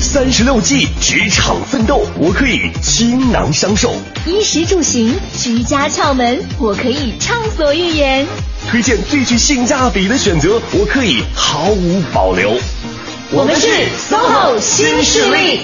三十六计，职场奋斗，我可以倾囊相授；衣食住行，居家窍门，我可以畅所欲言；推荐最具性价比的选择，我可以毫无保留。我们是 SOHO 新势力。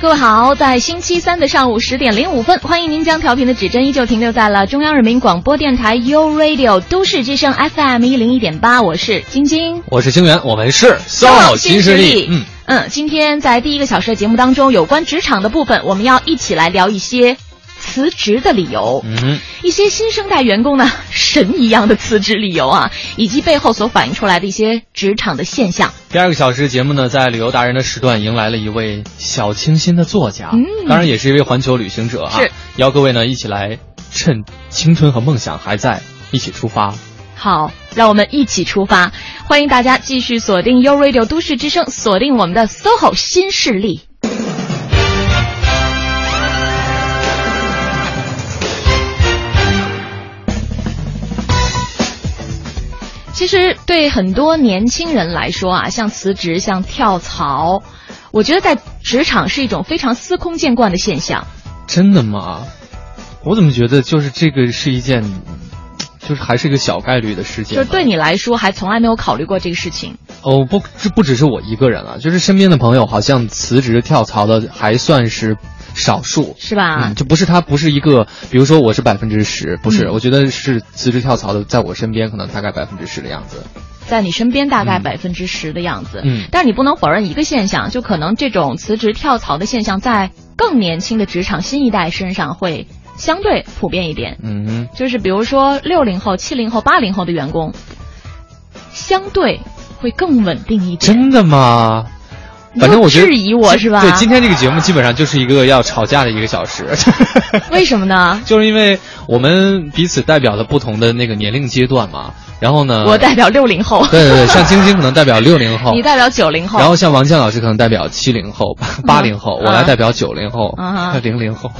各位好，在星期三的上午十点零五分，欢迎您将调频的指针依旧停留在了中央人民广播电台 u Radio 都市之声 FM 一零一点八，我是晶晶，我是星源，我们是 SOHO 新势力。嗯嗯，今天在第一个小时的节目当中，有关职场的部分，我们要一起来聊一些。辞职的理由，嗯，一些新生代员工呢，神一样的辞职理由啊，以及背后所反映出来的一些职场的现象。第二个小时节目呢，在旅游达人的时段迎来了一位小清新的作家，嗯，当然也是一位环球旅行者啊，是邀各位呢一起来趁青春和梦想还在，一起出发。好，让我们一起出发，欢迎大家继续锁定 u Radio 都市之声，锁定我们的 SOHO 新势力。其实对很多年轻人来说啊，像辞职、像跳槽，我觉得在职场是一种非常司空见惯的现象。真的吗？我怎么觉得就是这个是一件，就是还是一个小概率的事件？就对你来说，还从来没有考虑过这个事情。哦，不，这不只是我一个人了，就是身边的朋友好像辞职跳槽的还算是。少数是吧？嗯，就不是他不是一个，比如说我是百分之十，不是，我觉得是辞职跳槽的，在我身边可能大概百分之十的样子，在你身边大概百分之十的样子，嗯，但是你不能否认一个现象，就可能这种辞职跳槽的现象在更年轻的职场新一代身上会相对普遍一点，嗯哼，就是比如说六零后、七零后、八零后的员工，相对会更稳定一点，真的吗？反正我觉得质疑我是吧？对，今天这个节目基本上就是一个要吵架的一个小时。为什么呢？就是因为我们彼此代表了不同的那个年龄阶段嘛。然后呢？我代表六零后。对对对，像晶晶可能代表六零后，你代表九零后。然后像王健老师可能代表七零后、八零后，我来代表九零后、零零后。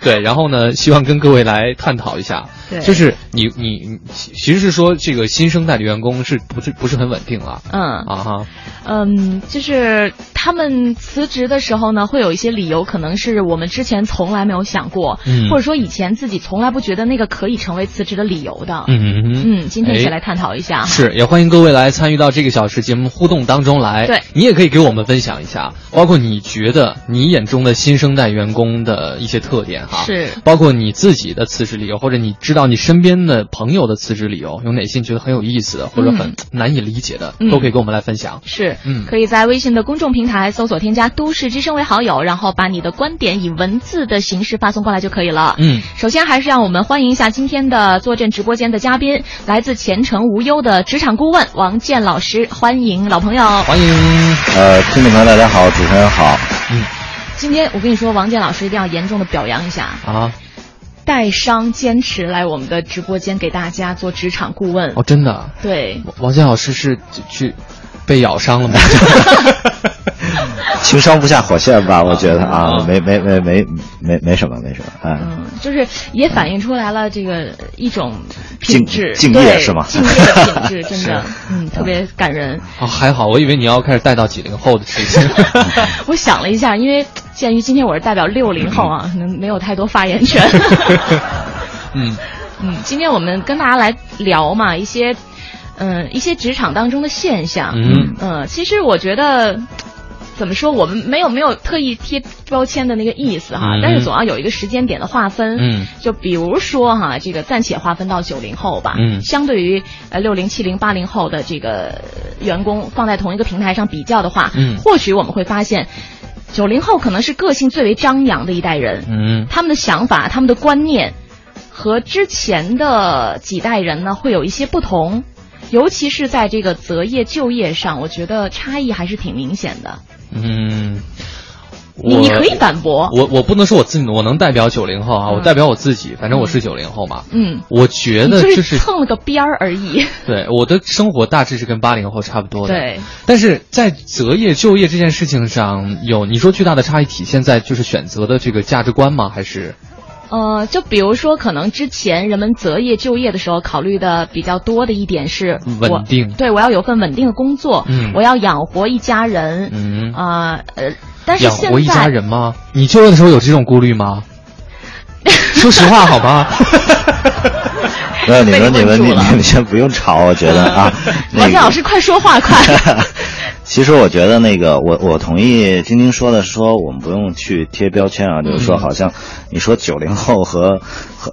对，然后呢，希望跟各位来探讨一下，就是你你其实是说这个新生代的员工是不是不是很稳定了？嗯。啊哈，嗯，就是他们辞职的时候呢，会有一些理由，可能是我们之前从来没有想过，嗯，或者说以前自己从来不觉得那个可以成为辞职的理由的，嗯嗯嗯，今天一起来探讨一下，是也欢迎各位来参与到这个小时节目互动当中来，对，你也可以给我们分享一下，包括你觉得你眼中的新生代员工的一些特点哈，是，包括。你自己的辞职理由，或者你知道你身边的朋友的辞职理由，有哪些你觉得很有意思的，或者很难以理解的，都可以跟我们来分享。是，嗯，可以在微信的公众平台搜索添加“都市之声”为好友，然后把你的观点以文字的形式发送过来就可以了。嗯，首先还是让我们欢迎一下今天的坐镇直播间的嘉宾，来自前程无忧的职场顾问王健老师，欢迎老朋友，欢迎。呃，听众朋友大家好，主持人好。嗯，今天我跟你说，王健老师一定要严重的表扬一下啊。带伤坚持来我们的直播间给大家做职场顾问哦，真的？对，王健老师是去被咬伤了吗？情商不下火线吧？我觉得啊，没没没没没没什么，没什么。嗯，就是也反映出来了这个一种品质，敬业是吗？敬业的品质，真的，嗯，特别感人。哦，还好，我以为你要开始带到几零后的事情。我想了一下，因为鉴于今天我是代表六零后啊，可能没有太多发言权。嗯嗯，今天我们跟大家来聊嘛，一些嗯一些职场当中的现象。嗯嗯，其实我觉得。怎么说？我们没有没有特意贴标签的那个意思哈，但是总要有一个时间点的划分。嗯，就比如说哈，这个暂且划分到九零后吧。嗯，相对于呃六零、七零、八零后的这个员工放在同一个平台上比较的话，嗯，或许我们会发现，九零后可能是个性最为张扬的一代人。嗯，他们的想法、他们的观念和之前的几代人呢会有一些不同，尤其是在这个择业就业上，我觉得差异还是挺明显的。嗯，你你可以反驳我，我不能说我自己，我能代表九零后啊，我代表我自己，反正我是九零后嘛。嗯，我觉得就是蹭了个边儿而已。对，我的生活大致是跟八零后差不多的。对，但是在择业就业这件事情上，有你说巨大的差异体现在就是选择的这个价值观吗？还是？呃，就比如说，可能之前人们择业就业的时候考虑的比较多的一点是稳定，对我要有份稳定的工作，嗯，我要养活一家人，嗯啊呃，但是养活一家人吗？你就业的时候有这种顾虑吗？说实话，好吗？没有，你们你们你你先不用吵，我觉得啊，王健老师快说话 快。其实我觉得那个，我我同意晶晶说的，说我们不用去贴标签啊，就是说好像你说九零后和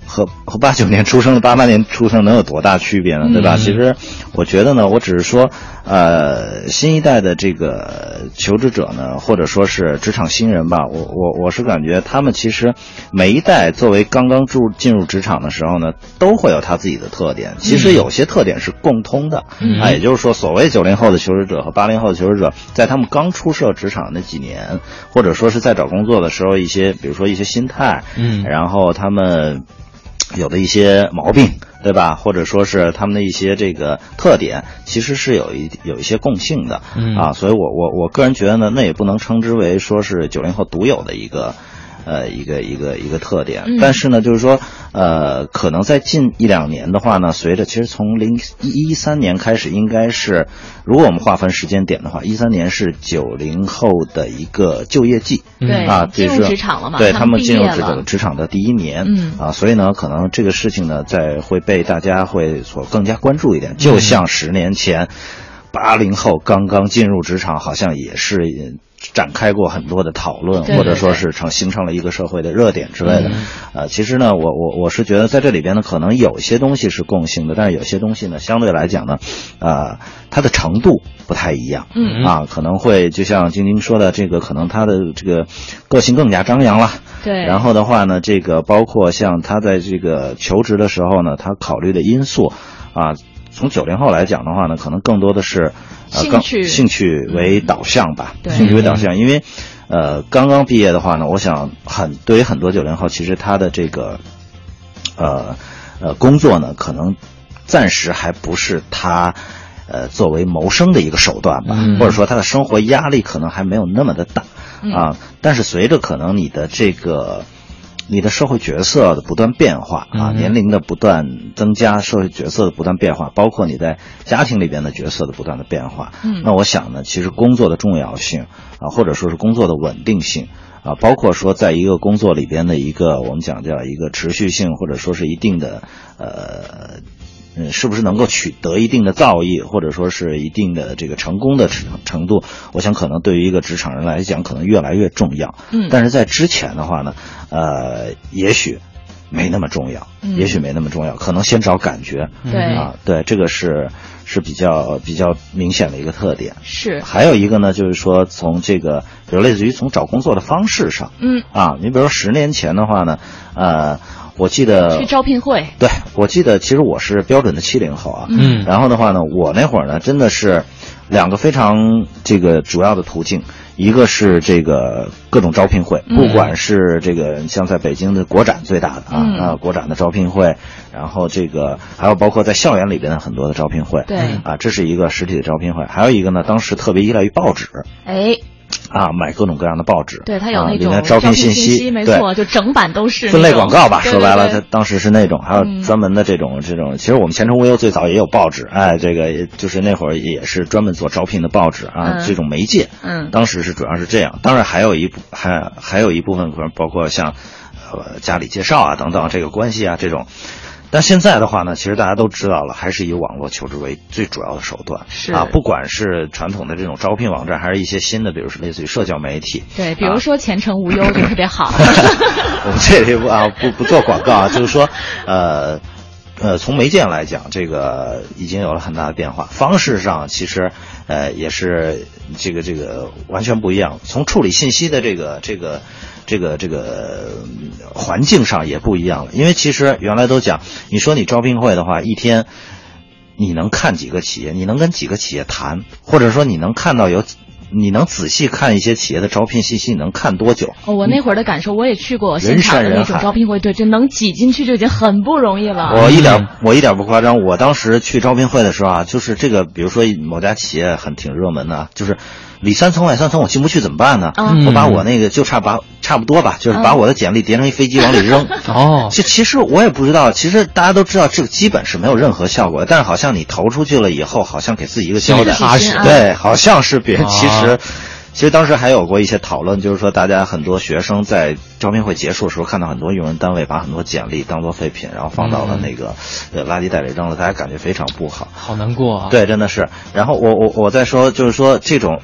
和和和八九年出生的、八八年出生能有多大区别呢？对吧？其实我觉得呢，我只是说，呃，新一代的这个求职者呢，或者说是职场新人吧，我我我是感觉他们其实每一代作为刚刚入进入职场的时候呢，都会有他自己的特点。其实有些特点是共通的啊，也就是说，所谓九零后的求职者和八零后的求。求职者在他们刚出社职场那几年，或者说是在找工作的时候，一些比如说一些心态，嗯，然后他们有的一些毛病，对吧？或者说是他们的一些这个特点，其实是有一有一些共性的，啊，所以我我我个人觉得呢，那也不能称之为说是九零后独有的一个。呃，一个一个一个特点，但是呢，就是说，呃，可能在近一两年的话呢，随着其实从零一一三年开始，应该是，如果我们划分时间点的话，一三年是九零后的一个就业季，对啊，进入职场了嘛，对他们进入职职场的第一年，嗯。啊，所以呢，可能这个事情呢，在会被大家会所更加关注一点，就像十年前，八零后刚刚进入职场，好像也是。展开过很多的讨论，或者说是成形成了一个社会的热点之类的。呃，其实呢，我我我是觉得在这里边呢，可能有些东西是共性的，但是有些东西呢，相对来讲呢，呃，它的程度不太一样。嗯啊，可能会就像晶晶说的，这个可能他的这个个性更加张扬了。对。然后的话呢，这个包括像他在这个求职的时候呢，他考虑的因素啊，从九零后来讲的话呢，可能更多的是。兴趣兴趣为导向吧，兴趣为导向，因为，呃，刚刚毕业的话呢，我想很对于很多九零后，其实他的这个，呃，呃，工作呢，可能暂时还不是他，呃，作为谋生的一个手段吧，或者说他的生活压力可能还没有那么的大啊，但是随着可能你的这个。你的社会角色的不断变化啊，年龄的不断增加，社会角色的不断变化，包括你在家庭里边的角色的不断的变化。嗯，那我想呢，其实工作的重要性啊，或者说是工作的稳定性啊，包括说在一个工作里边的一个我们讲叫一个持续性，或者说是一定的呃。嗯，是不是能够取得一定的造诣，或者说是一定的这个成功的程程度？我想可能对于一个职场人来讲，可能越来越重要。嗯，但是在之前的话呢，呃，也许没那么重要，也许没那么重要，可能先找感觉。对啊，对，这个是是比较比较明显的一个特点。是，还有一个呢，就是说从这个，比如类似于从找工作的方式上，嗯啊，你比如说十年前的话呢，呃。我记得去招聘会，对我记得，其实我是标准的七零后啊。嗯。然后的话呢，我那会儿呢，真的是两个非常这个主要的途径，一个是这个各种招聘会，不管是这个像在北京的国展最大的啊啊国展的招聘会，然后这个还有包括在校园里边的很多的招聘会，对啊，这是一个实体的招聘会，还有一个呢，当时特别依赖于报纸，哎。啊，买各种各样的报纸，对他有那种招聘信息，没错，就整版都是分类广告吧。说白了，他当时是那种，还有专门的这种这种。其实我们前程无忧最早也有报纸，哎，这个就是那会儿也是专门做招聘的报纸啊，这种媒介。嗯，当时是主要是这样，当然还有一部还还有一部分可能包括像，呃，家里介绍啊等等这个关系啊这种。但现在的话呢，其实大家都知道了，还是以网络求职为最主要的手段。是啊，不管是传统的这种招聘网站，还是一些新的，比如说类似于社交媒体。对，比如说前程无忧就特别好。我们这里不啊不不做广告啊，就是说，呃，呃，从媒介来讲，这个已经有了很大的变化。方式上其实呃也是这个这个完全不一样。从处理信息的这个这个。这个这个环境上也不一样了，因为其实原来都讲，你说你招聘会的话，一天你能看几个企业，你能跟几个企业谈，或者说你能看到有，你能仔细看一些企业的招聘信息，你能看多久？哦我那会儿的感受，我也去过现场的那种招聘会，对，就能挤进去就已经很不容易了。我一点我一点不夸张，我当时去招聘会的时候啊，就是这个，比如说某家企业很挺热门的，就是。里三层外三层，我进不去怎么办呢？我把我那个就差把差不多吧，就是把我的简历叠成一飞机往里扔。哦，这其实我也不知道，其实大家都知道这个基本是没有任何效果的，但是好像你投出去了以后，好像给自己一个交代，踏实。对，好像是别人其实。其实当时还有过一些讨论，就是说大家很多学生在招聘会结束的时候，看到很多用人单位把很多简历当做废品，然后放到了那个呃垃圾袋里扔了，大家感觉非常不好，好难过啊。对，真的是。然后我我我再说，就是说这种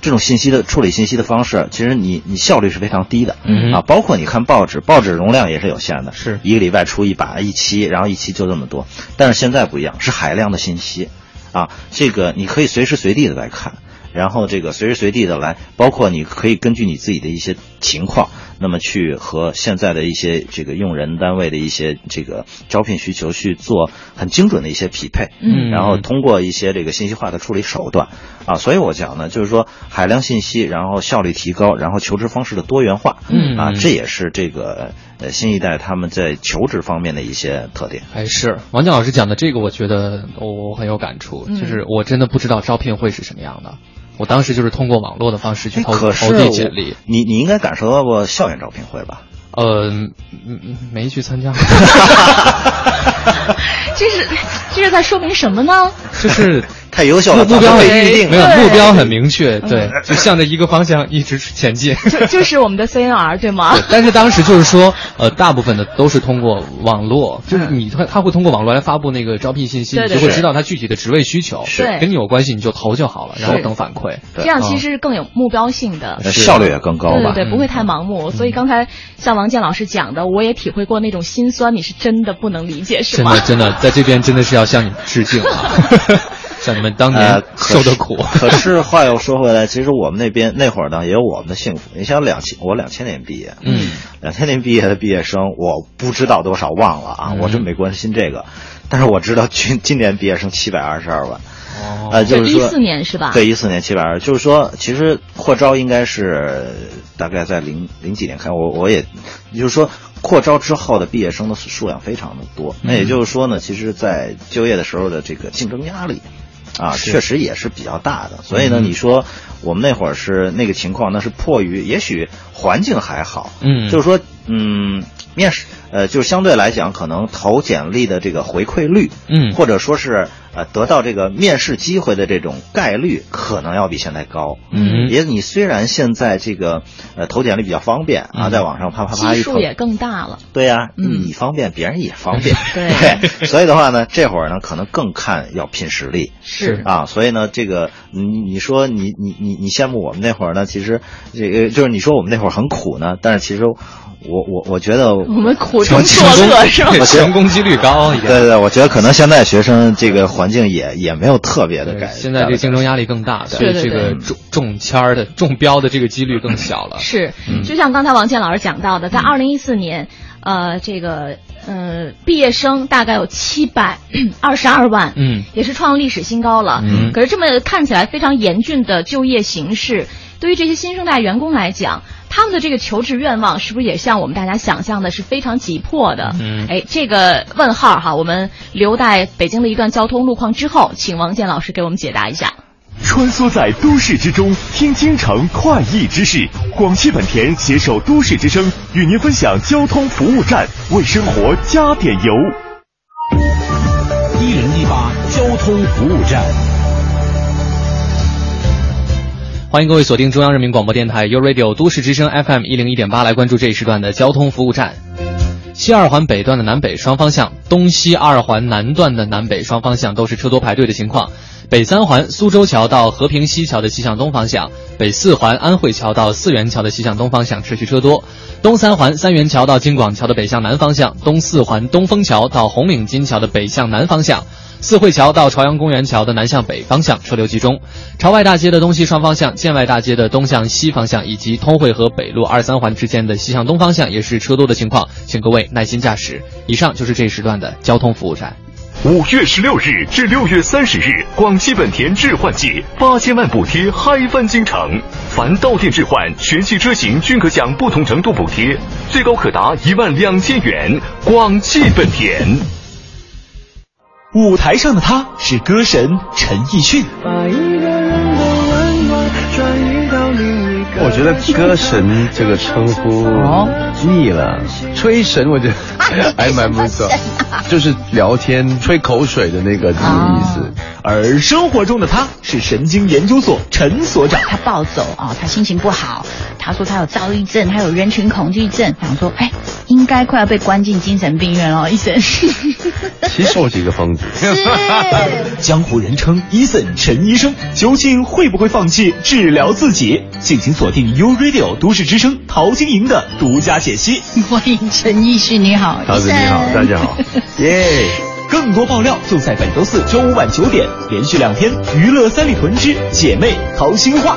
这种信息的处理信息的方式，其实你你效率是非常低的啊。包括你看报纸，报纸容量也是有限的，是一个礼拜出一把一期，然后一期就这么多。但是现在不一样，是海量的信息啊，这个你可以随时随地的来看。然后这个随时随地的来，包括你可以根据你自己的一些情况，那么去和现在的一些这个用人单位的一些这个招聘需求去做很精准的一些匹配。嗯。然后通过一些这个信息化的处理手段，啊，所以我讲呢，就是说海量信息，然后效率提高，然后求职方式的多元化。嗯。啊，这也是这个呃新一代他们在求职方面的一些特点。还是王健老师讲的这个，我觉得我很有感触，就是我真的不知道招聘会是什么样的。我当时就是通过网络的方式去投投递简历。你你应该感受到过校园招聘会吧？呃，没去参加。这是这是在说明什么呢？就是。太优秀了，目标很预定，没有目标很明确，对，就向着一个方向一直前进。就就是我们的 CNR 对吗？但是当时就是说，呃，大部分的都是通过网络，就是你他他会通过网络来发布那个招聘信息，你就会知道他具体的职位需求，对跟你有关系你就投就好了，然后等反馈。这样其实更有目标性的，效率也更高吧？对对，不会太盲目。所以刚才像王健老师讲的，我也体会过那种心酸，你是真的不能理解，是吗？真的真的，在这边真的是要向你致敬啊！像你们当年受的苦，可是话又说回来，其实我们那边那会儿呢，也有我们的幸福。你像两千，我两千年毕业，嗯，两千年毕业的毕业生，我不知道多少，忘了啊，我真没关心这个。但是我知道今今年毕业生七百二十二万，哦，呃，就是说一四年是吧？对，一四年七百二，就是说，其实扩招应该是大概在零零几年开，我我也，就是说扩招之后的毕业生的数量非常的多。那也就是说呢，其实，在就业的时候的这个竞争压力。啊，确实也是比较大的，所以呢，你说我们那会儿是那个情况，那是迫于，也许环境还好，嗯，就是说，嗯，面试。呃，就相对来讲，可能投简历的这个回馈率，嗯，或者说是呃得到这个面试机会的这种概率，可能要比现在高。嗯，也你虽然现在这个呃投简历比较方便啊，在网上啪啪啪一投，数也更大了。对呀，你方便，别人也方便。对，所以的话呢，这会儿呢，可能更看要拼实力。是啊，所以呢，这个你你说你你你你羡慕我们那会儿呢，其实这个就是你说我们那会儿很苦呢，但是其实。我我我觉得我们苦中作乐是吧？成功几率高一点。对对，我觉得可能现在学生这个环境也也没有特别的改。现在这竞争压力更大，所以这个中中签儿的中标的这个几率更小了。是，就像刚才王健老师讲到的，在二零一四年，呃，这个呃毕业生大概有七百二十二万，嗯，也是创历史新高了。嗯，可是这么看起来非常严峻的就业形势，对于这些新生代员工来讲。他们的这个求职愿望是不是也像我们大家想象的，是非常急迫的？嗯，哎，这个问号哈，我们留待北京的一段交通路况之后，请王健老师给我们解答一下。穿梭在都市之中，听京城快意之事。广汽本田携手都市之声，与您分享交通服务站，为生活加点油。一零一八交通服务站。欢迎各位锁定中央人民广播电台 u Radio 都市之声 FM 一零一点八，来关注这一时段的交通服务站。西二环北段的南北双方向，东西二环南段的南北双方向都是车多排队的情况。北三环苏州桥到和平西桥的西向东方向，北四环安慧桥到四元桥的西向东方向持续车多。东三环三元桥到京广桥的北向南方向，东四环东风桥到红领巾桥的北向南方向。四惠桥到朝阳公园桥的南向北方向车流集中，朝外大街的东西双方向、建外大街的东向西方向以及通惠河北路二三环之间的西向东方向也是车多的情况，请各位耐心驾驶。以上就是这时段的交通服务站。五月十六日至六月三十日，广汽本田置换季八千万补贴嗨翻京城，凡到店置换，全系车型均可享不同程度补贴，最高可达一万两千元。广汽本田。舞台上的他是歌神陈奕迅。把一个人的温暖觉得歌神这个称呼腻了，吹神我觉得 还蛮不错，就是聊天吹口水的那个意思。而生活中的他是神经研究所陈所长，他暴走啊，他心情不好，他说他有躁郁症，他有人群恐惧症，想说哎，应该快要被关进精神病院了，医生。其实我是一个疯子，江湖人称伊森陈医生，究竟会不会放弃治疗自己？敬请锁定 U Radio 都市之声陶晶莹的独家解析。欢迎陈医师，你好，陶子你好，大家好，耶！更多爆料就在本周四周五晚九点，连续两天娱乐三里屯之姐妹掏心话。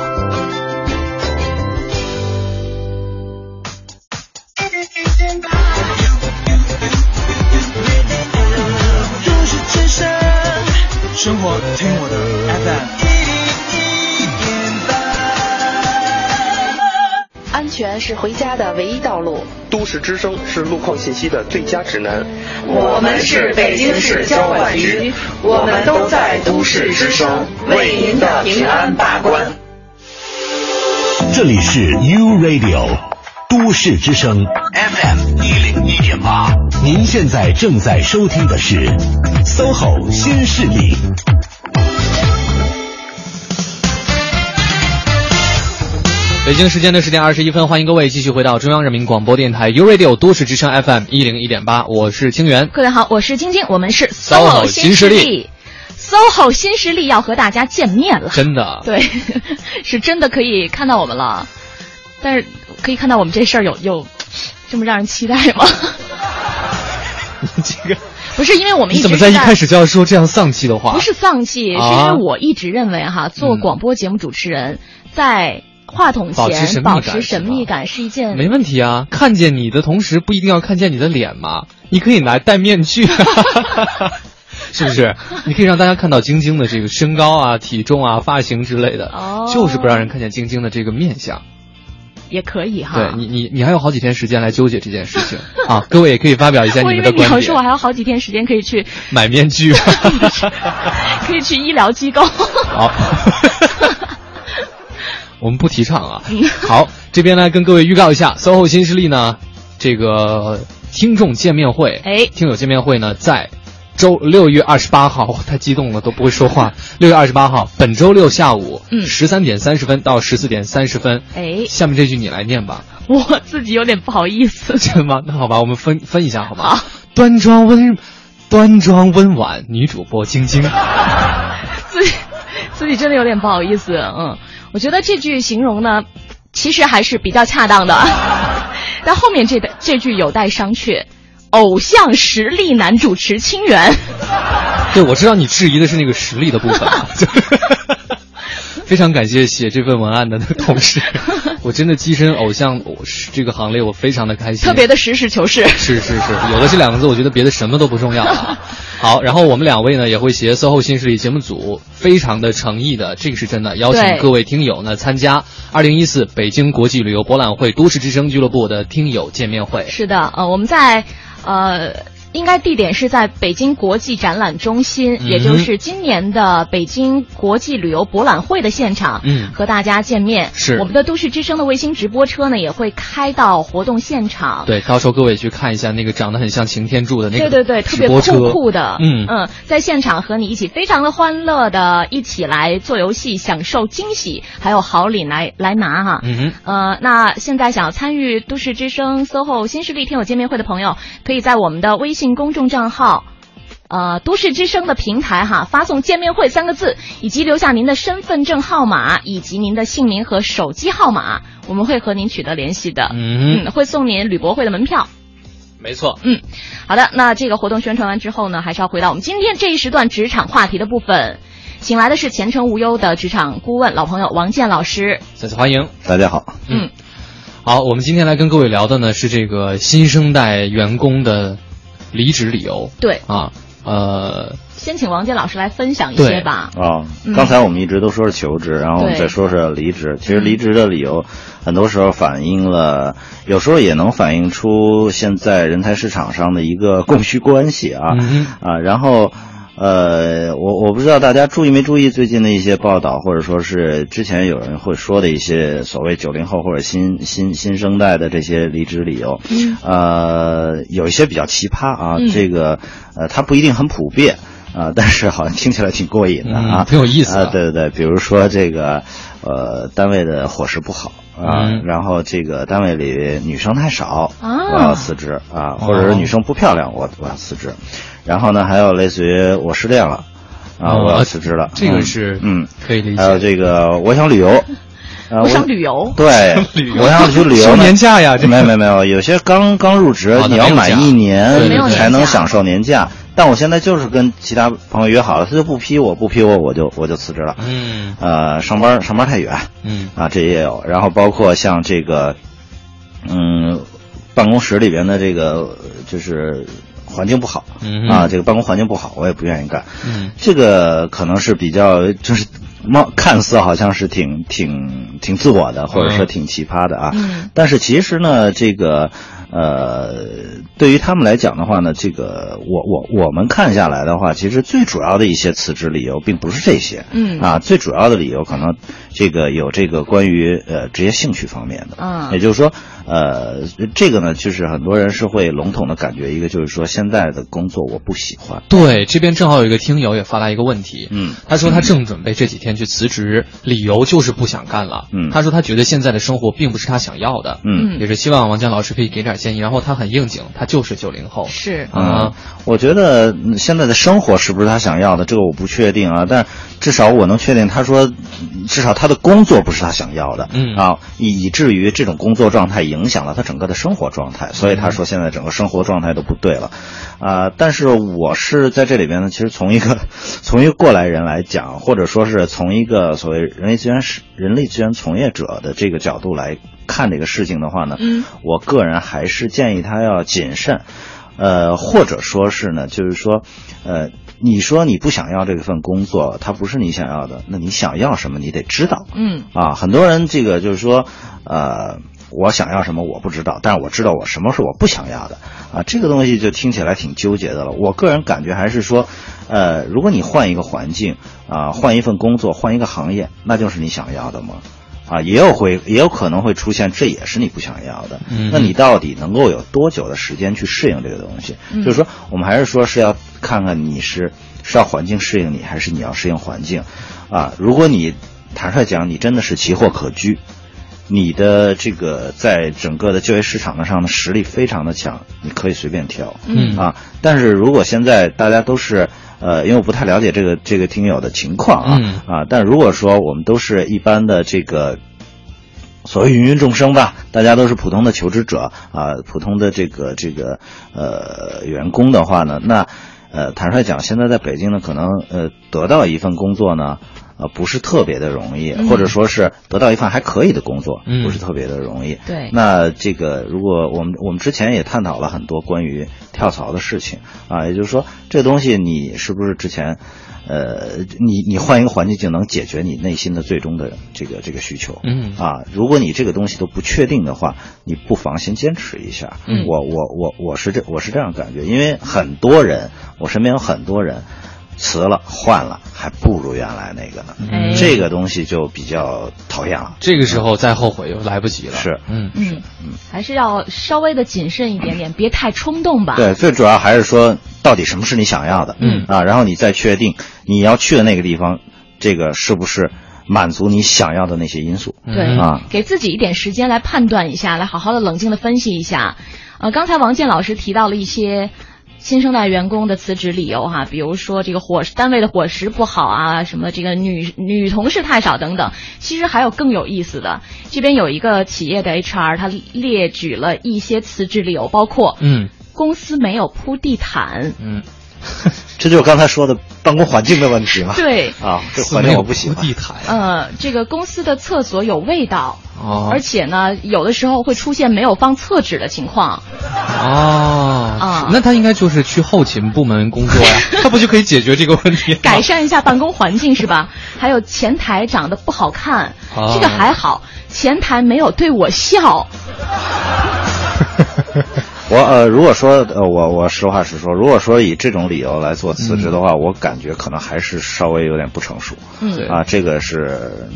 全是回家的唯一道路。都市之声是路况信息的最佳指南。我们是北京市交管局，我们都在都市之声为您的平安把关。这里是 U Radio 都市之声 FM 一零一点八，您现在正在收听的是 SOHO 新势力。北京时间的十点二十一分，欢迎各位继续回到中央人民广播电台 u Radio 都市之声 FM 一零一点八，我是清源。各位好，我是晶晶，我们是 SOHO 新势力，SOHO 新势力要和大家见面了，真的，对，是真的可以看到我们了，但是可以看到我们这事儿有有这么让人期待吗？这个不是因为我们你怎么在一开始就要说这样丧气的话？不是丧气，是因为我一直认为哈，做广播节目主持人在。话筒前保持神秘感是一件没问题啊！看见你的同时不一定要看见你的脸嘛，你可以来戴面具，是不是？你可以让大家看到晶晶的这个身高啊、体重啊、发型之类的，哦就是不让人看见晶晶的这个面相。也可以哈。对你，你你还有好几天时间来纠结这件事情 啊！各位也可以发表一下你们的观点。我说我还有好几天时间可以去买面具，可以去医疗机构。好。我们不提倡啊。好，这边呢跟各位预告一下，SOHO 新势力呢，这个听众见面会，哎，听友见面会呢，在周六月二十八号，太激动了都不会说话。六月二十八号，本周六下午，嗯，十三点三十分到十四点三十分。哎，下面这句你来念吧。我自己有点不好意思。真的吗？那好吧，我们分分一下好吗？端庄温，端庄温婉女主播晶晶。自己自己真的有点不好意思，嗯。我觉得这句形容呢，其实还是比较恰当的，但后面这的这句有待商榷。偶像实力男主持清源，对，我知道你质疑的是那个实力的部分。非常感谢写这份文案的那个同事，我真的跻身偶像这个行列，我非常的开心。特别的实事求是。是是是，有了这两个字，我觉得别的什么都不重要了。好，然后我们两位呢也会携 SOHO 新势力节目组非常的诚意的，这个是真的，邀请各位听友呢参加二零一四北京国际旅游博览会都市之声俱乐部的听友见面会。是的，呃，我们在呃。应该地点是在北京国际展览中心，也就是今年的北京国际旅游博览会的现场，嗯，和大家见面。是我们的都市之声的卫星直播车呢，也会开到活动现场。对，到时候各位去看一下那个长得很像擎天柱的那个对对对，特别酷酷的，嗯嗯，在现场和你一起非常的欢乐的一起来做游戏，享受惊喜，还有好礼来来拿哈。嗯哼，呃，那现在想要参与都市之声 SOHO 新势力听友见面会的朋友，可以在我们的微信。公众账号，呃，都市之声的平台哈，发送“见面会”三个字，以及留下您的身份证号码以及您的姓名和手机号码，我们会和您取得联系的。嗯，会送您旅博会的门票。没错。嗯，好的，那这个活动宣传完之后呢，还是要回到我们今天这一时段职场话题的部分，请来的是前程无忧的职场顾问老朋友王健老师。再次欢迎，大家好。嗯，好，我们今天来跟各位聊的呢是这个新生代员工的。离职理由。对。啊，呃，先请王杰老师来分享一些吧。啊，刚才我们一直都说是求职，然后我们再说说离职。其实离职的理由，很多时候反映了，有时候也能反映出现在人才市场上的一个供需关系啊。啊。然后，呃，我我不知道大家注意没注意最近的一些报道，或者说是之前有人会说的一些所谓九零后或者新新新生代的这些离职理由，呃，有一些比较奇葩啊，这个呃，它不一定很普遍啊，但是好像听起来挺过瘾的啊，挺有意思啊，对对对，比如说这个呃，单位的伙食不好啊，然后这个单位里女生太少，我要辞职啊，或者是女生不漂亮，我我要辞职。然后呢，还有类似于我失恋了，啊，我要辞职了。这个是嗯，可以理解。还有这个，我想旅游，我想旅游。对，我想去旅游。休年假呀？没有没有没有，有些刚刚入职，你要满一年才能享受年假。但我现在就是跟其他朋友约好了，他就不批我，不批我，我就我就辞职了。嗯。呃，上班上班太远。嗯。啊，这也有。然后包括像这个，嗯，办公室里边的这个就是。环境不好，啊，这个办公环境不好，我也不愿意干。嗯，这个可能是比较，就是貌看似好像是挺挺挺自我的，或者说挺奇葩的啊。嗯，但是其实呢，这个呃，对于他们来讲的话呢，这个我我我们看下来的话，其实最主要的一些辞职理由并不是这些。嗯，啊，最主要的理由可能这个有这个关于呃职业兴趣方面的。嗯，也就是说。呃，这个呢，就是很多人是会笼统的感觉，一个就是说现在的工作我不喜欢。对，这边正好有一个听友也发来一个问题，嗯，他说他正准备这几天去辞职，理由就是不想干了。嗯，他说他觉得现在的生活并不是他想要的。嗯，也是希望王江老师可以给点建议。然后他很应景，他就是九零后。是啊，我觉得现在的生活是不是他想要的，这个我不确定啊。但至少我能确定，他说至少他的工作不是他想要的。嗯啊，以以至于这种工作状态影响了他整个的。生活状态，所以他说现在整个生活状态都不对了，啊！但是我是在这里边呢，其实从一个从一个过来人来讲，或者说是从一个所谓人力资源是人力资源从业者的这个角度来看这个事情的话呢，嗯，我个人还是建议他要谨慎，呃，或者说是呢，就是说，呃，你说你不想要这份工作，它不是你想要的，那你想要什么，你得知道，嗯，啊，很多人这个就是说，呃。我想要什么我不知道，但是我知道我什么是我不想要的，啊，这个东西就听起来挺纠结的了。我个人感觉还是说，呃，如果你换一个环境，啊，换一份工作，换一个行业，那就是你想要的吗？啊，也有会也有可能会出现，这也是你不想要的。那你到底能够有多久的时间去适应这个东西？就是说，我们还是说是要看看你是是要环境适应你，还是你要适应环境？啊，如果你坦率讲，你真的是奇货可居。你的这个在整个的就业市场上的实力非常的强，你可以随便挑，嗯啊，但是如果现在大家都是，呃，因为我不太了解这个这个听友的情况啊，啊，但如果说我们都是一般的这个所谓芸芸众生吧，大家都是普通的求职者啊，普通的这个这个呃员工的话呢，那呃坦率讲，现在在北京呢，可能呃得到一份工作呢。啊，不是特别的容易，或者说是得到一份还可以的工作，不是特别的容易。对，那这个如果我们我们之前也探讨了很多关于跳槽的事情啊，也就是说，这东西你是不是之前，呃，你你换一个环境就能解决你内心的最终的这个这个需求？嗯啊，如果你这个东西都不确定的话，你不妨先坚持一下。嗯，我我我我是这我是这样感觉，因为很多人，我身边有很多人。辞了换了，还不如原来那个呢。这个东西就比较讨厌了。这个时候再后悔又来不及了。是，嗯嗯嗯，还是要稍微的谨慎一点点，别太冲动吧。对，最主要还是说，到底什么是你想要的？嗯啊，然后你再确定你要去的那个地方，这个是不是满足你想要的那些因素？对啊，给自己一点时间来判断一下，来好好的冷静的分析一下。呃，刚才王健老师提到了一些。新生代员工的辞职理由哈，比如说这个伙单位的伙食不好啊，什么这个女女同事太少等等。其实还有更有意思的，这边有一个企业的 HR，他列举了一些辞职理由，包括嗯，公司没有铺地毯，嗯。这就是刚才说的办公环境的问题嘛？对啊，这环境我不喜欢。地毯。呃，这个公司的厕所有味道，哦，而且呢，有的时候会出现没有放厕纸的情况。哦，啊，那他应该就是去后勤部门工作呀，他不就可以解决这个问题？改善一下办公环境是吧？还有前台长得不好看，这个还好，前台没有对我笑。我呃，如果说呃，我我实话实说，如果说以这种理由来做辞职的话，我感觉可能还是稍微有点不成熟。嗯啊，这个是。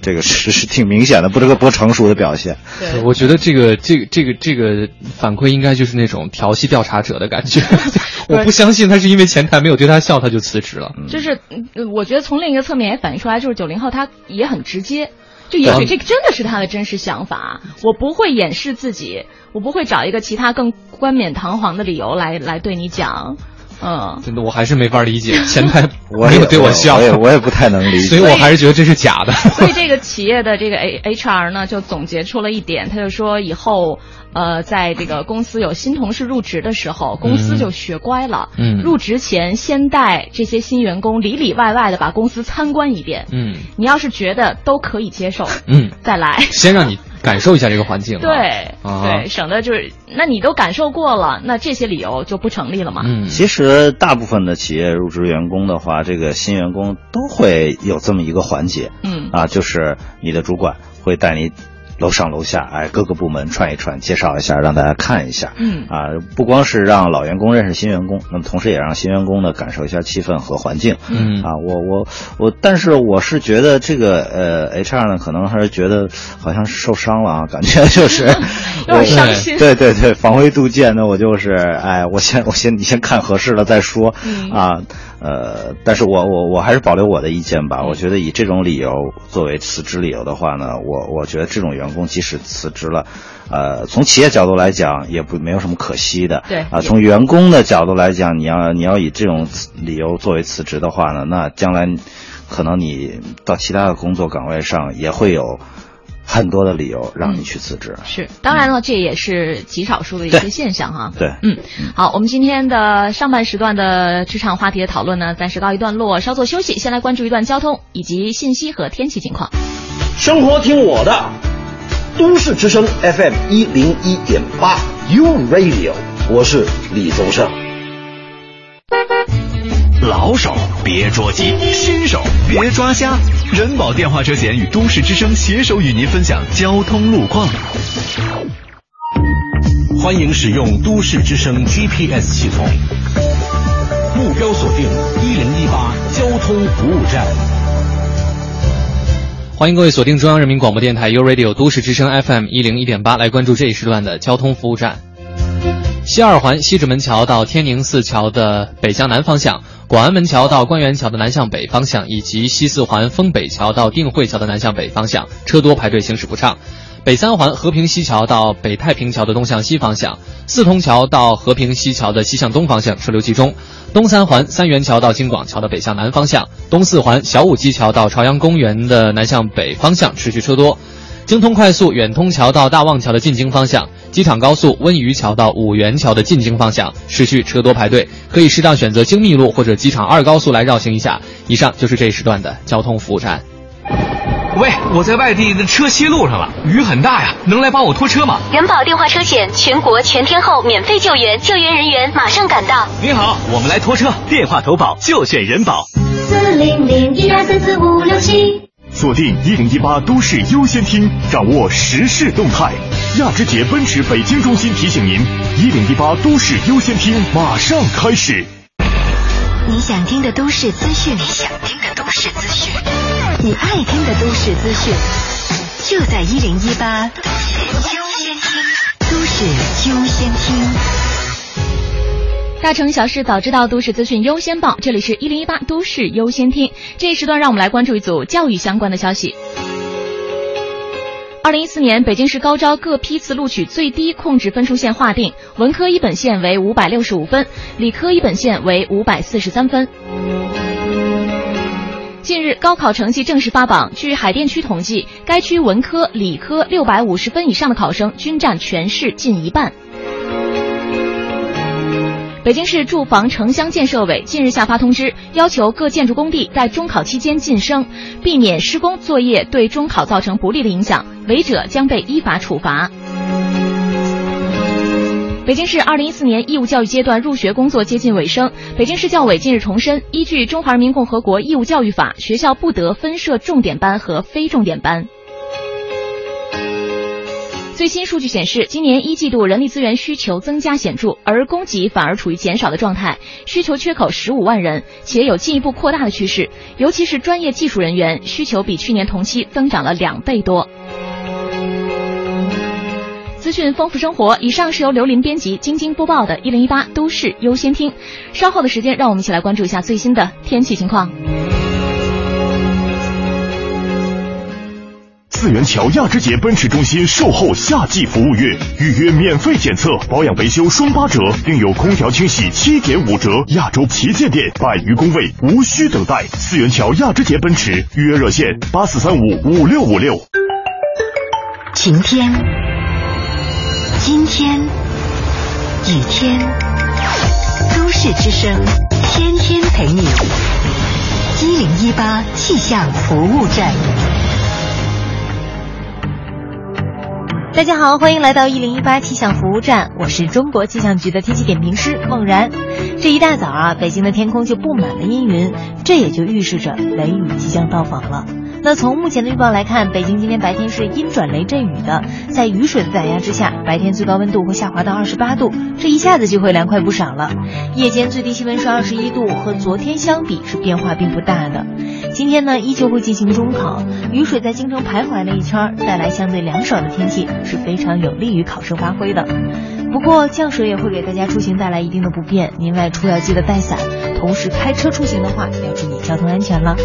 这个是是挺明显的，不这个不成熟的表现。对，我觉得这个这个这个这个反馈应该就是那种调戏调查者的感觉。我不相信他是因为前台没有对他笑，他就辞职了。就是，我觉得从另一个侧面也反映出来，就是九零后他也很直接，就也许这个真的是他的真实想法。我不会掩饰自己，我不会找一个其他更冠冕堂皇的理由来来对你讲。嗯，真的，我还是没法理解 前台没有对我笑，我也我也不太能理解，所以我还是觉得这是假的。所以这个企业的这个 A H R 呢，就总结出了一点，他就说以后呃，在这个公司有新同事入职的时候，公司就学乖了，嗯，入职前先带这些新员工里里外外的把公司参观一遍，嗯，你要是觉得都可以接受，嗯，再来，先让你。感受一下这个环境，对对，省得就是，那你都感受过了，那这些理由就不成立了嘛。嗯，其实大部分的企业入职员工的话，这个新员工都会有这么一个环节，嗯啊，就是你的主管会带你。楼上楼下，哎，各个部门串一串，介绍一下，让大家看一下。嗯啊，不光是让老员工认识新员工，那么同时也让新员工呢感受一下气氛和环境。嗯啊，我我我，但是我是觉得这个呃，HR 呢，可能还是觉得好像是受伤了啊，感觉就是 有点伤心。对对对，防微杜渐，那我就是哎，我先我先你先看合适了再说啊。呃，但是我我我还是保留我的意见吧。我觉得以这种理由作为辞职理由的话呢，我我觉得这种员工即使辞职了，呃，从企业角度来讲也不没有什么可惜的。对啊，从员工的角度来讲，你要你要以这种理由作为辞职的话呢，那将来可能你到其他的工作岗位上也会有。很多的理由让你去辞职，是当然了，这也是极少数的一些现象哈。对，嗯，好，我们今天的上半时段的职场话题的讨论呢，暂时告一段落，稍作休息，先来关注一段交通以及信息和天气情况。生活听我的，都市之声 FM 一零一点八，You Radio，我是李宗盛。老手别着急，新手别抓瞎。人保电话车险与都市之声携手与您分享交通路况。欢迎使用都市之声 GPS 系统，目标锁定一零一八交通服务站。欢迎各位锁定中央人民广播电台 u Radio 都市之声 FM 一零一点八，来关注这一时段的交通服务站。西二环西直门桥到天宁寺桥的北向南方向。广安门桥到官园桥的南向北方向，以及西四环丰北桥到定慧桥的南向北方向，车多排队行驶不畅；北三环和平西桥到北太平桥的东向西方向，四通桥到和平西桥的西向东方向车流集中；东三环三元桥到京广桥的北向南方向，东四环小武基桥到朝阳公园的南向北方向持续车多；京通快速远通桥到大望桥的进京方向。机场高速温榆桥到五元桥的进京方向持续车多排队，可以适当选择京密路或者机场二高速来绕行一下。以上就是这一时段的交通服务站。喂，我在外地的车歇路上了，雨很大呀，能来帮我拖车吗？人保电话车险，全国全天候免费救援，救援人员马上赶到。你好，我们来拖车，电话投保就选人保。四零零一二三四五六七。锁定一零一八都市优先听，掌握时事动态。亚之杰奔驰北京中心提醒您：一零一八都市优先听马上开始。你想听的都市资讯，你想听的都市资讯，你爱听的都市资讯，就在一零一八都市优先听。都市优先听。大城小事早知道，都市资讯优先报。这里是一零一八都市优先听。这一时段，让我们来关注一组教育相关的消息。二零一四年，北京市高招各批次录取最低控制分数线划定，文科一本线为五百六十五分，理科一本线为五百四十三分。近日，高考成绩正式发榜。据海淀区统计，该区文科、理科六百五十分以上的考生均占全市近一半。北京市住房城乡建设委近日下发通知，要求各建筑工地在中考期间晋升，避免施工作业对中考造成不利的影响，违者将被依法处罚。北京市二零一四年义务教育阶段入学工作接近尾声，北京市教委近日重申，依据《中华人民共和国义务教育法》，学校不得分设重点班和非重点班。最新数据显示，今年一季度人力资源需求增加显著，而供给反而处于减少的状态，需求缺口十五万人，且有进一步扩大的趋势。尤其是专业技术人员需求比去年同期增长了两倍多。资讯丰富生活，以上是由刘林编辑、晶晶播报的《一零一八都市优先听》。稍后的时间，让我们一起来关注一下最新的天气情况。四元桥亚之杰奔驰中心售后夏季服务月，预约免费检测、保养维修双八折，另有空调清洗七点五折。亚洲旗舰店百余工位，无需等待。四元桥亚之杰奔驰预约热线：八四三五五六五六。晴天，今天，雨天，都市之声，天天陪你。一零一八气象服务站。大家好，欢迎来到一零一八气象服务站，我是中国气象局的天气点评师孟然。这一大早啊，北京的天空就布满了阴云，这也就预示着雷雨即将到访了。那从目前的预报来看，北京今天白天是阴转雷阵雨的，在雨水的打压之下，白天最高温度会下滑到二十八度，这一下子就会凉快不少了。夜间最低气温是二十一度，和昨天相比是变化并不大的。今天呢，依旧会进行中考，雨水在京城徘徊了一圈，带来相对凉爽的天气，是非常有利于考生发挥的。不过降水也会给大家出行带来一定的不便，您外出要记得带伞，同时开车出行的话要注意交通安全了。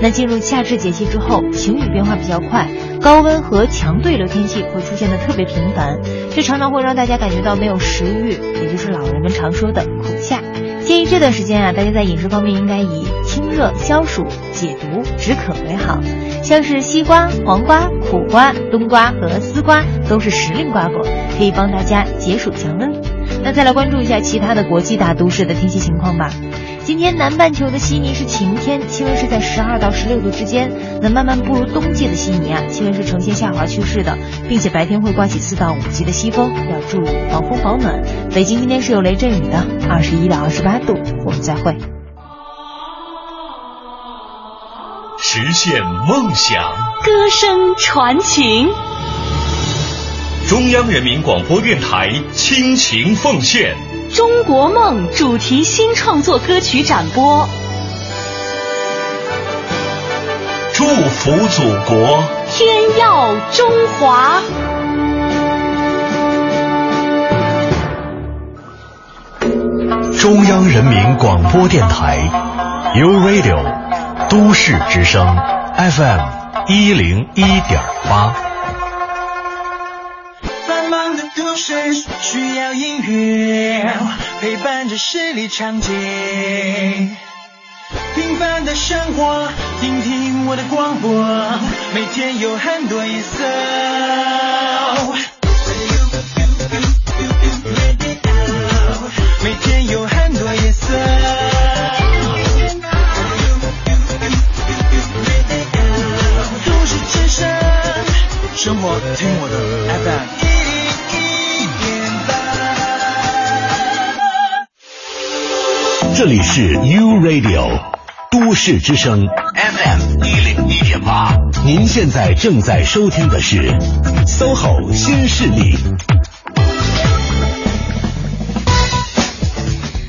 那进入夏至节气之后，晴雨变化比较快，高温和强对流天气会出现的特别频繁，这常常会让大家感觉到没有食欲，也就是老人们常说的苦夏。建议这段时间啊，大家在饮食方面应该以清热消暑、解毒止渴为好，像是西瓜、黄瓜、苦瓜、冬瓜和丝瓜都是时令瓜果，可以帮大家解暑降温。那再来关注一下其他的国际大都市的天气情况吧。今天南半球的悉尼是晴天，气温是在十二到十六度之间。那慢慢步入冬季的悉尼啊，气温是呈现下滑趋势的，并且白天会刮起四到五级的西风，要注意防风保暖。北京今天是有雷阵雨的，二十一到二十八度。我们再会。实现梦想，歌声传情。中央人民广播电台倾情奉献。中国梦主题新创作歌曲展播，祝福祖国，天耀中华。中央人民广播电台，U Radio，都市之声，FM 一零一点八。需要音乐陪伴着十里长街，平凡的生活，听听我的广播，每天有很多颜色。这里是 U Radio 都市之声 FM 一零一点八，您现在正在收听的是 SOHO 新势力。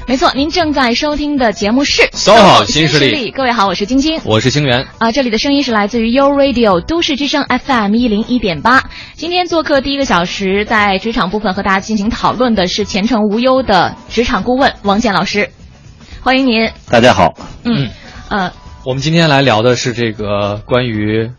没错，您正在收听的节目是 SOHO 新势力。各位好，我是晶晶，我是星源啊。这里的声音是来自于 U Radio 都市之声 FM 一零一点八。今天做客第一个小时，在职场部分和大家进行讨论的是前程无忧的职场顾问王健老师。欢迎您，大家好。嗯，呃，我们今天来聊的是这个关于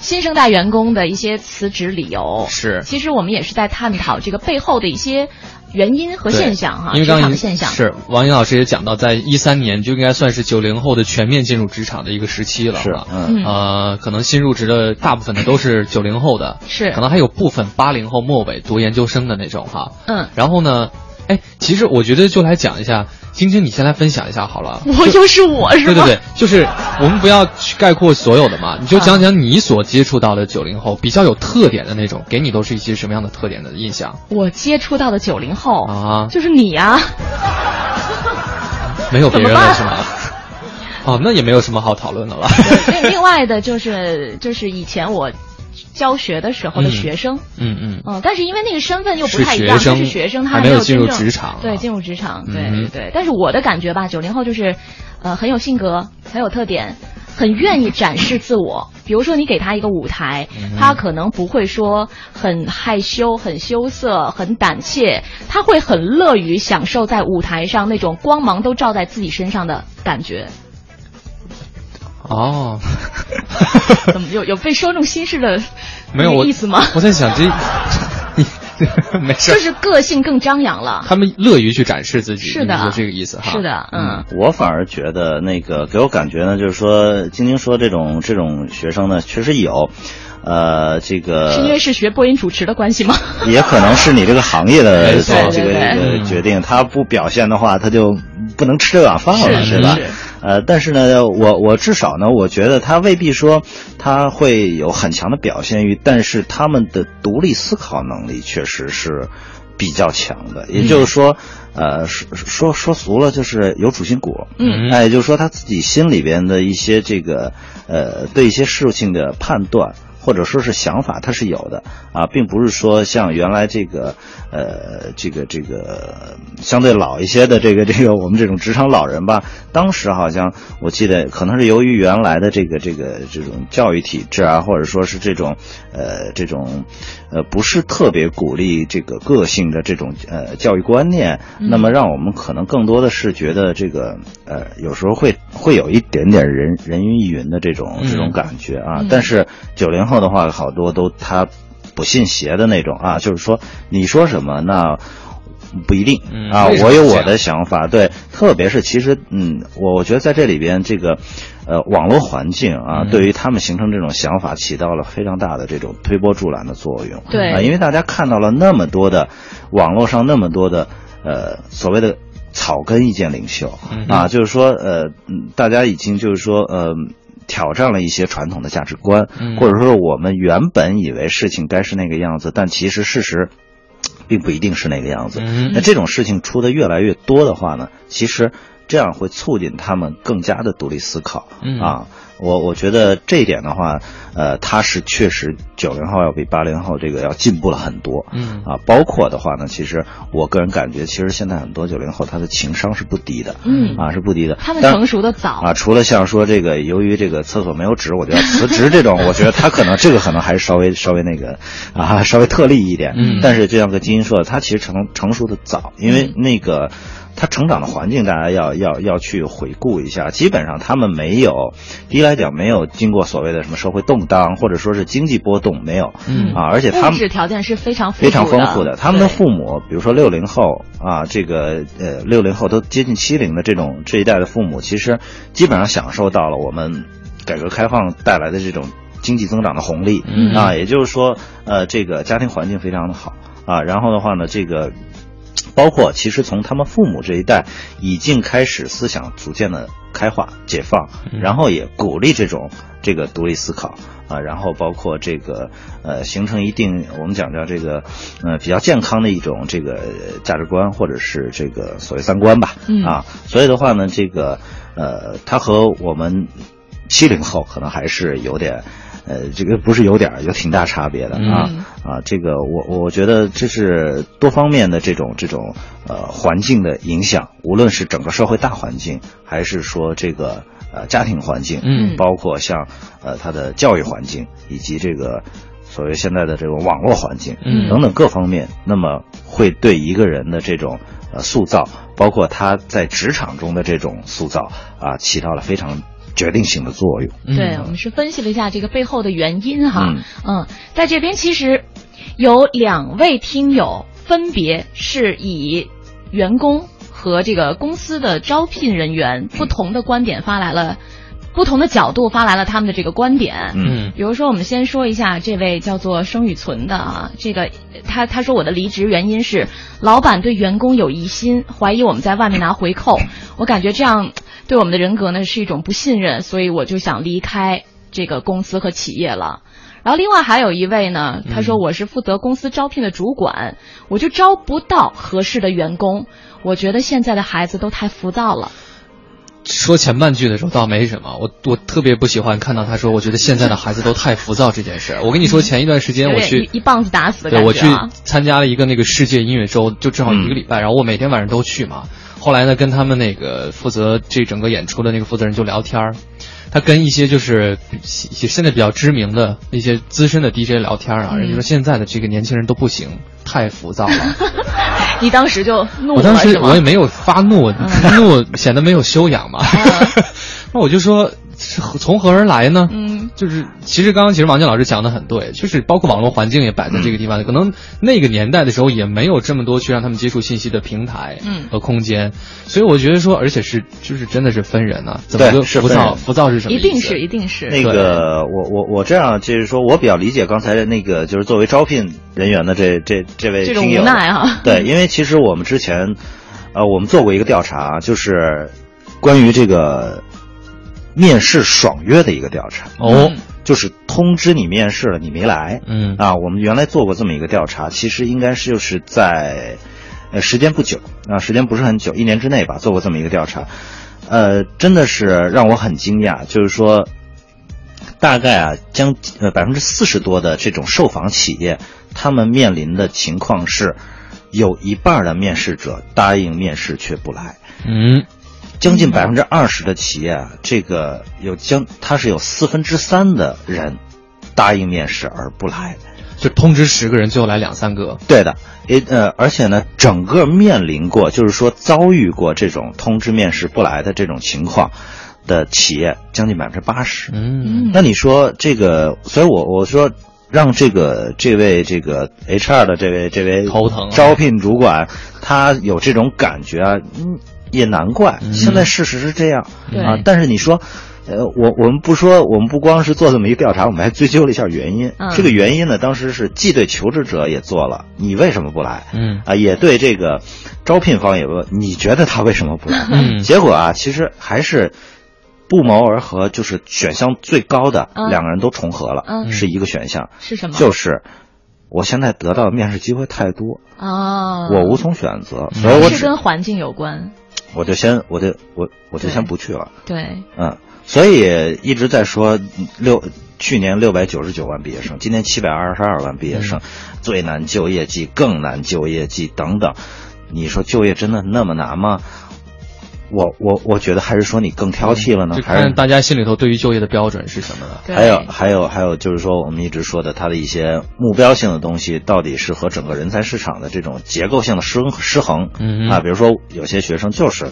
新生代员工的一些辞职理由。是，其实我们也是在探讨这个背后的一些原因和现象哈，职场现象。是，王英老师也讲到，在一三年就应该算是九零后的全面进入职场的一个时期了。是，嗯，呃，可能新入职的大部分的都是九零后的，是，可能还有部分八零后末尾读研究生的那种哈。嗯，然后呢，哎，其实我觉得就来讲一下。晶晶，你先来分享一下好了。我就是我是对对对，就是我们不要去概括所有的嘛，你就讲讲你所接触到的九零后比较有特点的那种，给你都是一些什么样的特点的印象？我接触到的九零后啊，就是你呀。没有别人了是吗？哦，那也没有什么好讨论的了。另另外的就是就是以前我。教学的时候的学生，嗯嗯嗯，但是因为那个身份又不太一样，他是学生，他没有进入职场，对，进入职场，对对对。但是我的感觉吧，九零后就是，呃，很有性格，很有特点。很愿意展示自我，比如说你给他一个舞台，他可能不会说很害羞、很羞涩、很胆怯，他会很乐于享受在舞台上那种光芒都照在自己身上的感觉。哦，怎么有有被说中心事的 没有意思吗？我在想这。没事，就是个性更张扬了。他们乐于去展示自己，是的，这个意思哈。是的，嗯。我反而觉得那个给我感觉呢，就是说，晶晶说这种这种学生呢，确实有，呃，这个是因为是学播音主持的关系吗？也可能是你这个行业的这个这个决定，他不表现的话，他就不能吃这碗饭了，是吧？呃，但是呢，我我至少呢，我觉得他未必说他会有很强的表现欲，但是他们的独立思考能力确实是比较强的。也就是说，呃，说说说俗了，就是有主心骨。嗯，哎，也就是说他自己心里边的一些这个呃，对一些事情的判断。或者说是想法，他是有的啊，并不是说像原来这个，呃，这个这个相对老一些的这个这个我们这种职场老人吧，当时好像我记得可能是由于原来的这个这个这种教育体制啊，或者说是这种呃这种呃不是特别鼓励这个个性的这种呃教育观念，那么让我们可能更多的是觉得这个呃有时候会会有一点点人人云亦云的这种这种感觉啊，但是九零。后的话，好多都他不信邪的那种啊，就是说你说什么那不一定啊，我有我的想法。对，特别是其实嗯，我我觉得在这里边这个呃网络环境啊，对于他们形成这种想法起到了非常大的这种推波助澜的作用。对啊，因为大家看到了那么多的网络上那么多的呃所谓的草根意见领袖啊，就是说呃大家已经就是说呃。挑战了一些传统的价值观，或者说我们原本以为事情该是那个样子，但其实事实并不一定是那个样子。那这种事情出的越来越多的话呢，其实这样会促进他们更加的独立思考。嗯。啊。我我觉得这一点的话，呃，他是确实九零后要比八零后这个要进步了很多，嗯。啊，包括的话呢，其实我个人感觉，其实现在很多九零后他的情商是不低的，嗯。啊是不低的，他们成熟的早。啊，除了像说这个由于这个厕所没有纸我就要辞职这种，我觉得他可能这个可能还是稍微稍微那个啊稍微特例一点，嗯，但是就像个金英说的，他其实成成熟的早，因为那个。他成长的环境，大家要要要去回顾一下。基本上他们没有，第一来讲没有经过所谓的什么社会动荡，或者说是经济波动，没有。嗯啊，而且他们物质条件是非常非常丰富的。他们的父母，比如说六零后啊，这个呃六零后都接近七零的这种这一代的父母，其实基本上享受到了我们改革开放带来的这种经济增长的红利。嗯啊，也就是说，呃，这个家庭环境非常的好啊。然后的话呢，这个。包括其实从他们父母这一代已经开始思想逐渐的开化解放，然后也鼓励这种这个独立思考啊，然后包括这个呃形成一定我们讲叫这个呃比较健康的一种这个价值观或者是这个所谓三观吧啊，所以的话呢，这个呃他和我们七零后可能还是有点。呃，这个不是有点有挺大差别的啊啊！这个我我觉得这是多方面的这种这种呃环境的影响，无论是整个社会大环境，还是说这个呃家庭环境，嗯，包括像呃他的教育环境，以及这个所谓现在的这个网络环境，嗯，等等各方面，那么会对一个人的这种呃塑造，包括他在职场中的这种塑造啊，起到了非常。决定性的作用。对，我们是分析了一下这个背后的原因哈。嗯，在这边其实有两位听友，分别是以员工和这个公司的招聘人员不同的观点发来了不同的角度发来了他们的这个观点。嗯，比如说我们先说一下这位叫做生与存的啊，这个他他说我的离职原因是老板对员工有疑心，怀疑我们在外面拿回扣，我感觉这样。对我们的人格呢是一种不信任，所以我就想离开这个公司和企业了。然后另外还有一位呢，他说我是负责公司招聘的主管，我就招不到合适的员工。我觉得现在的孩子都太浮躁了。说前半句的时候倒没什么，我我特别不喜欢看到他说，我觉得现在的孩子都太浮躁这件事。我跟你说，前一段时间我去一棒子打死的感觉，我去参加了一个那个世界音乐周，就正好一个礼拜，然后我每天晚上都去嘛。后来呢，跟他们那个负责这整个演出的那个负责人就聊天儿，他跟一些就是现在比较知名的一些资深的 DJ 聊天啊，人家说现在的这个年轻人都不行，太浮躁了。你当时就怒了我当时我也没有发怒，怒显得没有修养嘛。那我就说。是从何而来呢？嗯，就是其实刚刚其实王健老师讲的很对，就是包括网络环境也摆在这个地方，可能那个年代的时候也没有这么多去让他们接触信息的平台和空间，所以我觉得说，而且是就是真的是分人呢，怎么就浮躁？浮躁是什么？一定是一定是那个我我我这样就是说我比较理解刚才的那个就是作为招聘人员的这这这位这种无奈啊，对，因为其实我们之前呃我们做过一个调查，就是关于这个。面试爽约的一个调查。哦，就是通知你面试了，你没来，嗯。啊，我们原来做过这么一个调查，其实应该是就是在，呃，时间不久。啊，时间不是很久，一年之内吧，做过这么一个调查，呃，真的是让我很惊讶，就是说，大概啊，将呃百分之四十多的这种受访企业，他们面临的情况是，有一半的面试者答应面试却不来，嗯。将近百分之二十的企业啊，这个有将，它是有四分之三的人答应面试而不来，就通知十个人，最后来两三个。对的，也呃，而且呢，整个面临过，就是说遭遇过这种通知面试不来的这种情况的企业，将近百分之八十。嗯，那你说这个，所以我我说让这个这位这个 HR 的这位这位头疼招聘主管，他有这种感觉啊，嗯。也难怪，现在事实是这样啊。但是你说，呃，我我们不说，我们不光是做这么一个调查，我们还追究了一下原因。这个原因呢，当时是既对求职者也做了，你为什么不来？嗯啊，也对这个招聘方也问，你觉得他为什么不来？嗯，结果啊，其实还是不谋而合，就是选项最高的两个人都重合了，嗯是一个选项是什么？就是我现在得到的面试机会太多啊，我无从选择，所以我是跟环境有关。我就先，我就我我就先不去了。对，嗯，所以一直在说六去年六百九十九万毕业生，今年七百二十二万毕业生，最难就业季、更难就业季等等，你说就业真的那么难吗？我我我觉得还是说你更挑剔了呢，还是大家心里头对于就业的标准是什么呢？还有还有还有就是说我们一直说的它的一些目标性的东西，到底是和整个人才市场的这种结构性的失失衡啊？比如说有些学生就是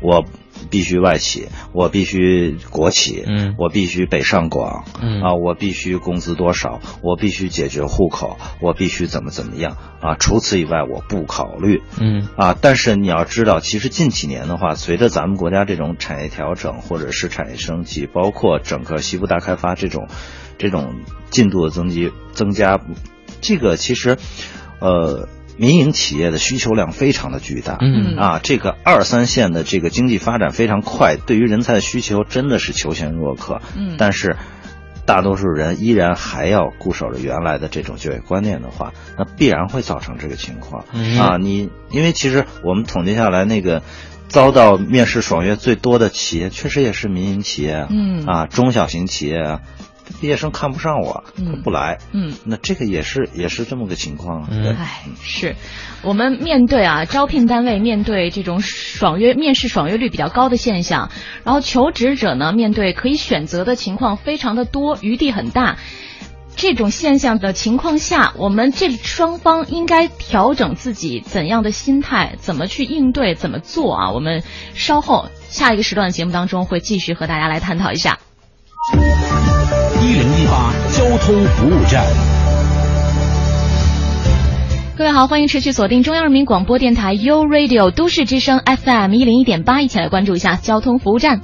我。必须外企，我必须国企，嗯，我必须北上广，嗯啊，我必须工资多少，我必须解决户口，我必须怎么怎么样啊？除此以外，我不考虑，嗯啊。但是你要知道，其实近几年的话，随着咱们国家这种产业调整或者是产业升级，包括整个西部大开发这种这种进度的增级增加，这个其实，呃。民营企业的需求量非常的巨大，嗯。啊，这个二三线的这个经济发展非常快，对于人才的需求真的是求贤若渴，嗯，但是大多数人依然还要固守着原来的这种就业观念的话，那必然会造成这个情况，啊，你因为其实我们统计下来，那个遭到面试爽约最多的企业，确实也是民营企业，嗯。啊，中小型企业啊。毕业生看不上我，他不来。嗯，那这个也是也是这么个情况。嗯，哎，是我们面对啊，招聘单位面对这种爽约面试爽约率比较高的现象，然后求职者呢面对可以选择的情况非常的多，余地很大。这种现象的情况下，我们这双方应该调整自己怎样的心态，怎么去应对，怎么做啊？我们稍后下一个时段的节目当中会继续和大家来探讨一下。一零一八交通服务站，各位好，欢迎持续锁定中央人民广播电台 u Radio 都市之声 FM 一零一点八，一起来关注一下交通服务站。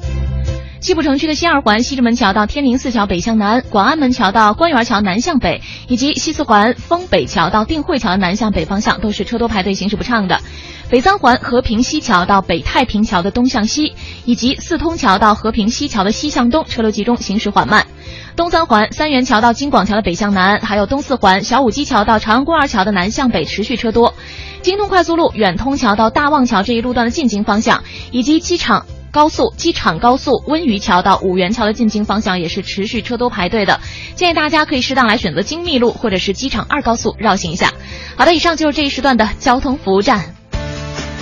西部城区的西二环西直门桥到天宁寺桥北向南，广安门桥到官园桥南向北，以及西四环丰北桥到定慧桥南向北方向都是车多排队，行驶不畅的。北三环和平西桥到北太平桥的东向西，以及四通桥到和平西桥的西向东，车流集中，行驶缓慢。东三环三元桥到金广桥的北向南，还有东四环小武基桥到长安公园桥的南向北，持续车多。京通快速路远通桥到大望桥这一路段的进京方向，以及机场高速、机场高速温榆桥到五元桥的进京方向也是持续车多排队的，建议大家可以适当来选择京密路或者是机场二高速绕行一下。好的，以上就是这一时段的交通服务站。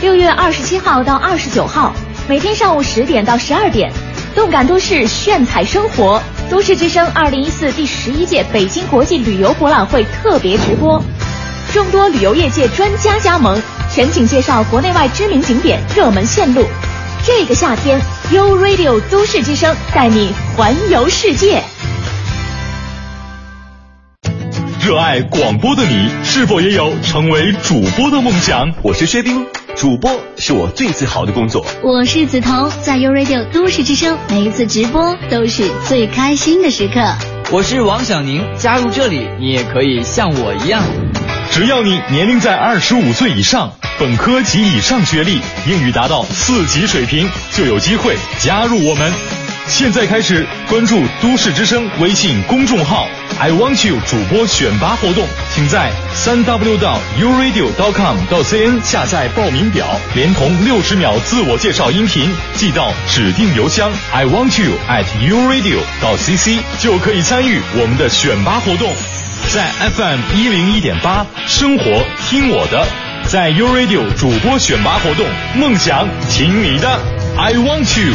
六月二十七号到二十九号，每天上午十点到十二点，动感都市炫彩生活，都市之声二零一四第十一届北京国际旅游博览会特别直播，众多旅游业界专家加盟，全景介绍国内外知名景点、热门线路。这个夏天，U Radio 都市之声带你环游世界。热爱广播的你，是否也有成为主播的梦想？我是薛冰。主播是我最自豪的工作。我是梓潼，在 u Radio 都市之声，每一次直播都是最开心的时刻。我是王小宁，加入这里，你也可以像我一样。只要你年龄在二十五岁以上，本科及以上学历，英语达到四级水平，就有机会加入我们。现在开始关注都市之声微信公众号。I want you 主播选拔活动，请在三 w 到 uradio.com 到 cn 下载报名表，连同六十秒自我介绍音频寄到指定邮箱 I want you at uradio 到 cc 就可以参与我们的选拔活动。在 FM 一零一点八生活听我的，在 uradio 主播选拔活动，梦想听你的，I want you。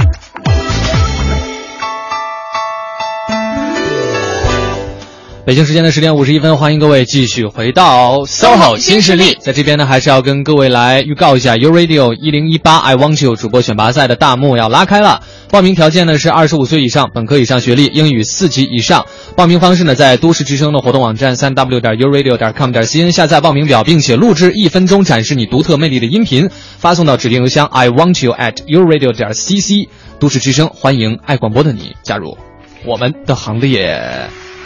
北京时间的十点五十一分，欢迎各位继续回到 SOHO 新势力。在这边呢，还是要跟各位来预告一下，U Radio 一零一八 I Want You 主播选拔赛的大幕要拉开了。报名条件呢是二十五岁以上，本科以上学历，英语四级以上。报名方式呢，在都市之声的活动网站三 W 点 U Radio 点 com 点 cn 下载报名表，并且录制一分钟展示你独特魅力的音频，发送到指定邮箱 I Want You at U Radio 点 cc。都市之声欢迎爱广播的你加入我们的行列。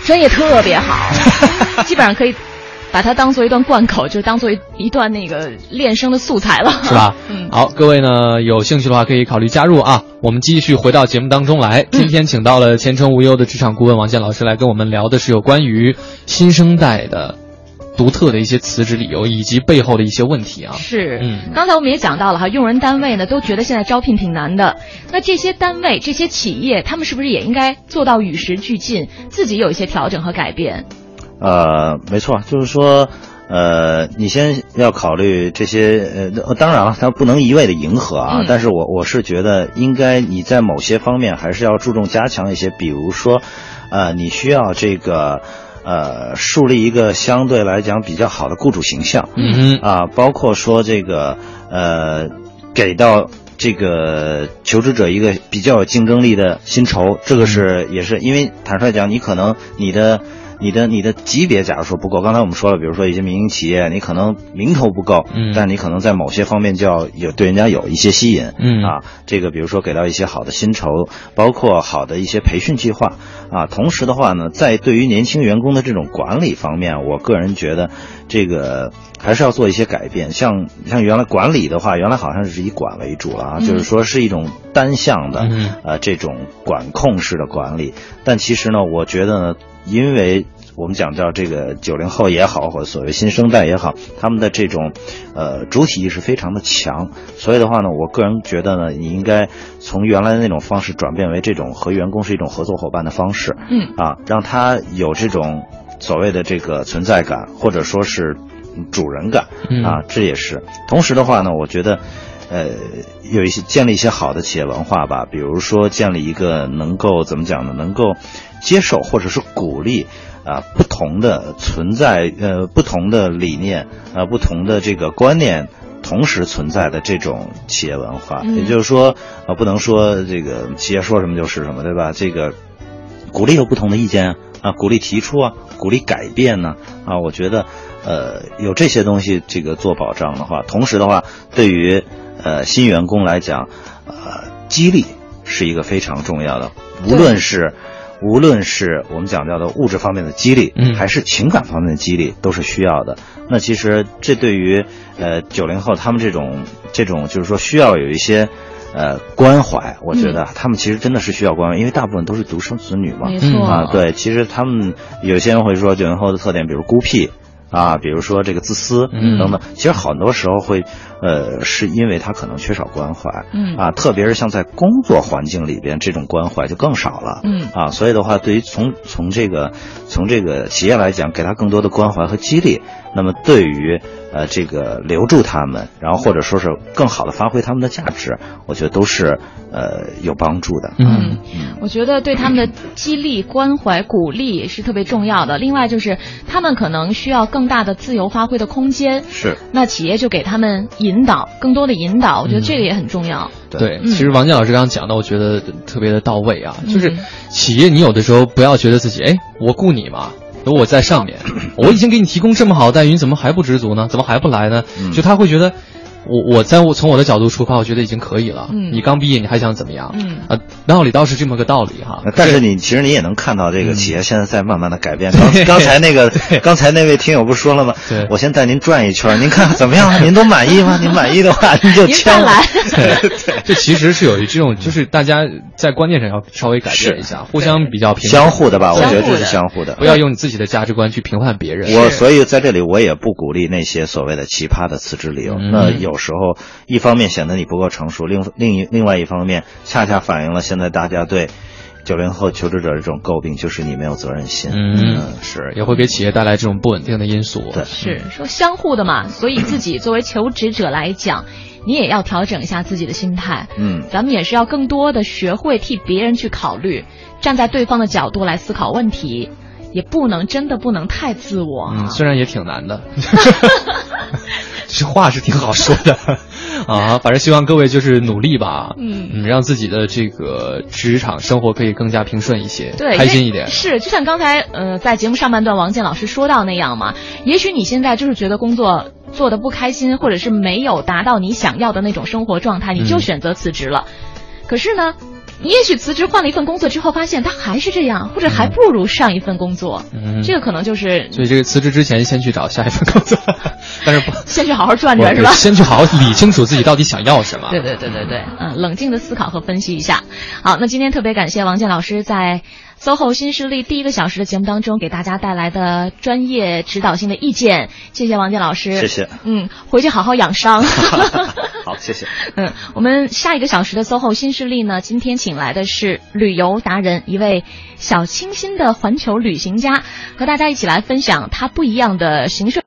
专业特别好，基本上可以把它当做一段贯口，就当做一段那个练声的素材了，是吧？嗯，好，各位呢有兴趣的话可以考虑加入啊。我们继续回到节目当中来，今天请到了前程无忧的职场顾问王健老师来跟我们聊的是有关于新生代的。独特的一些辞职理由以及背后的一些问题啊，是，嗯，刚才我们也讲到了哈，用人单位呢都觉得现在招聘挺难的，那这些单位、这些企业，他们是不是也应该做到与时俱进，自己有一些调整和改变？呃，没错，就是说，呃，你先要考虑这些，呃，当然了，他不能一味的迎合啊，但是我我是觉得应该你在某些方面还是要注重加强一些，比如说，呃，你需要这个。呃，树立一个相对来讲比较好的雇主形象，嗯啊，包括说这个呃，给到这个求职者一个比较有竞争力的薪酬，这个是也是因为坦率讲，你可能你的。你的你的级别假如说不够，刚才我们说了，比如说一些民营企业，你可能名头不够，嗯，但你可能在某些方面就要有对人家有一些吸引，嗯啊，这个比如说给到一些好的薪酬，包括好的一些培训计划，啊，同时的话呢，在对于年轻员工的这种管理方面，我个人觉得这个还是要做一些改变。像像原来管理的话，原来好像是以管为主了啊，就是说是一种单向的，呃，这种管控式的管理。但其实呢，我觉得呢。因为我们讲到这个九零后也好，或者所谓新生代也好，他们的这种，呃，主体意识非常的强，所以的话呢，我个人觉得呢，你应该从原来的那种方式转变为这种和员工是一种合作伙伴的方式，嗯，啊，让他有这种所谓的这个存在感，或者说是主人感，啊，这也是。同时的话呢，我觉得，呃，有一些建立一些好的企业文化吧，比如说建立一个能够怎么讲呢，能够。接受或者是鼓励啊不同的存在呃不同的理念啊不同的这个观念同时存在的这种企业文化，也就是说啊不能说这个企业说什么就是什么对吧？这个鼓励有不同的意见啊，鼓励提出啊，鼓励改变呢啊，我觉得呃有这些东西这个做保障的话，同时的话对于呃新员工来讲呃激励。是一个非常重要的，无论是。无论是我们讲到的物质方面的激励，嗯，还是情感方面的激励，都是需要的。那其实这对于呃九零后他们这种这种就是说需要有一些呃关怀，我觉得他们其实真的是需要关怀，因为大部分都是独生子女嘛，没错啊，对，其实他们有些人会说九零后的特点，比如孤僻。啊，比如说这个自私等等，其实很多时候会，呃，是因为他可能缺少关怀，嗯。啊，特别是像在工作环境里边，这种关怀就更少了，嗯。啊，所以的话，对于从从这个从这个企业来讲，给他更多的关怀和激励，那么对于呃这个留住他们，然后或者说是更好的发挥他们的价值，我觉得都是呃有帮助的，嗯，我觉得对他们的激励、关怀、鼓励是特别重要的。另外就是他们可能需要。更大的自由发挥的空间是，那企业就给他们引导更多的引导，我觉得这个也很重要。对，其实王健老师刚刚讲的，我觉得特别的到位啊，就是企业你有的时候不要觉得自己哎，我雇你嘛，有我在上面，我已经给你提供这么好的待遇，你怎么还不知足呢？怎么还不来呢？就他会觉得。我我在我从我的角度出发，我觉得已经可以了。嗯，你刚毕业，你还想怎么样？嗯啊，道理倒是这么个道理哈。但是你其实你也能看到这个企业现在在慢慢的改变。刚刚才那个刚才那位听友不说了吗？对，我先带您转一圈，您看怎么样？您都满意吗？您满意的话，您就签来。对对，这其实是有一这种，就是大家在观念上要稍微改变一下，互相比较平相互的吧？我觉得这是相互的，不要用你自己的价值观去评判别人。我所以在这里我也不鼓励那些所谓的奇葩的辞职理由。那有时候。一方面显得你不够成熟，另另一另外一方面，恰恰反映了现在大家对九零后求职者这种诟病，就是你没有责任心。嗯，是也会给企业带来这种不稳定的因素。对，是说相互的嘛，所以自己作为求职者来讲，你也要调整一下自己的心态。嗯，咱们也是要更多的学会替别人去考虑，站在对方的角度来思考问题，也不能真的不能太自我。嗯，虽然也挺难的。这话是挺好说的。啊，反正希望各位就是努力吧，嗯，让自己的这个职场生活可以更加平顺一些，对，开心一点。是，就像刚才呃，在节目上半段王健老师说到那样嘛，也许你现在就是觉得工作做的不开心，或者是没有达到你想要的那种生活状态，你就选择辞职了。可是呢？你也许辞职换了一份工作之后，发现他还是这样，或者还不如上一份工作。嗯，这个可能就是。所以这个辞职之前，先去找下一份工作，但是不先去好好转转是吧？先去好好理清楚自己到底想要什么。对对对对对，嗯，冷静的思考和分析一下。好，那今天特别感谢王健老师在。SOHO 新势力第一个小时的节目当中，给大家带来的专业指导性的意见，谢谢王健老师。谢谢。嗯，回去好好养伤。好，谢谢。嗯，我们下一个小时的 SOHO 新势力呢，今天请来的是旅游达人，一位小清新的环球旅行家，和大家一起来分享他不一样的行摄。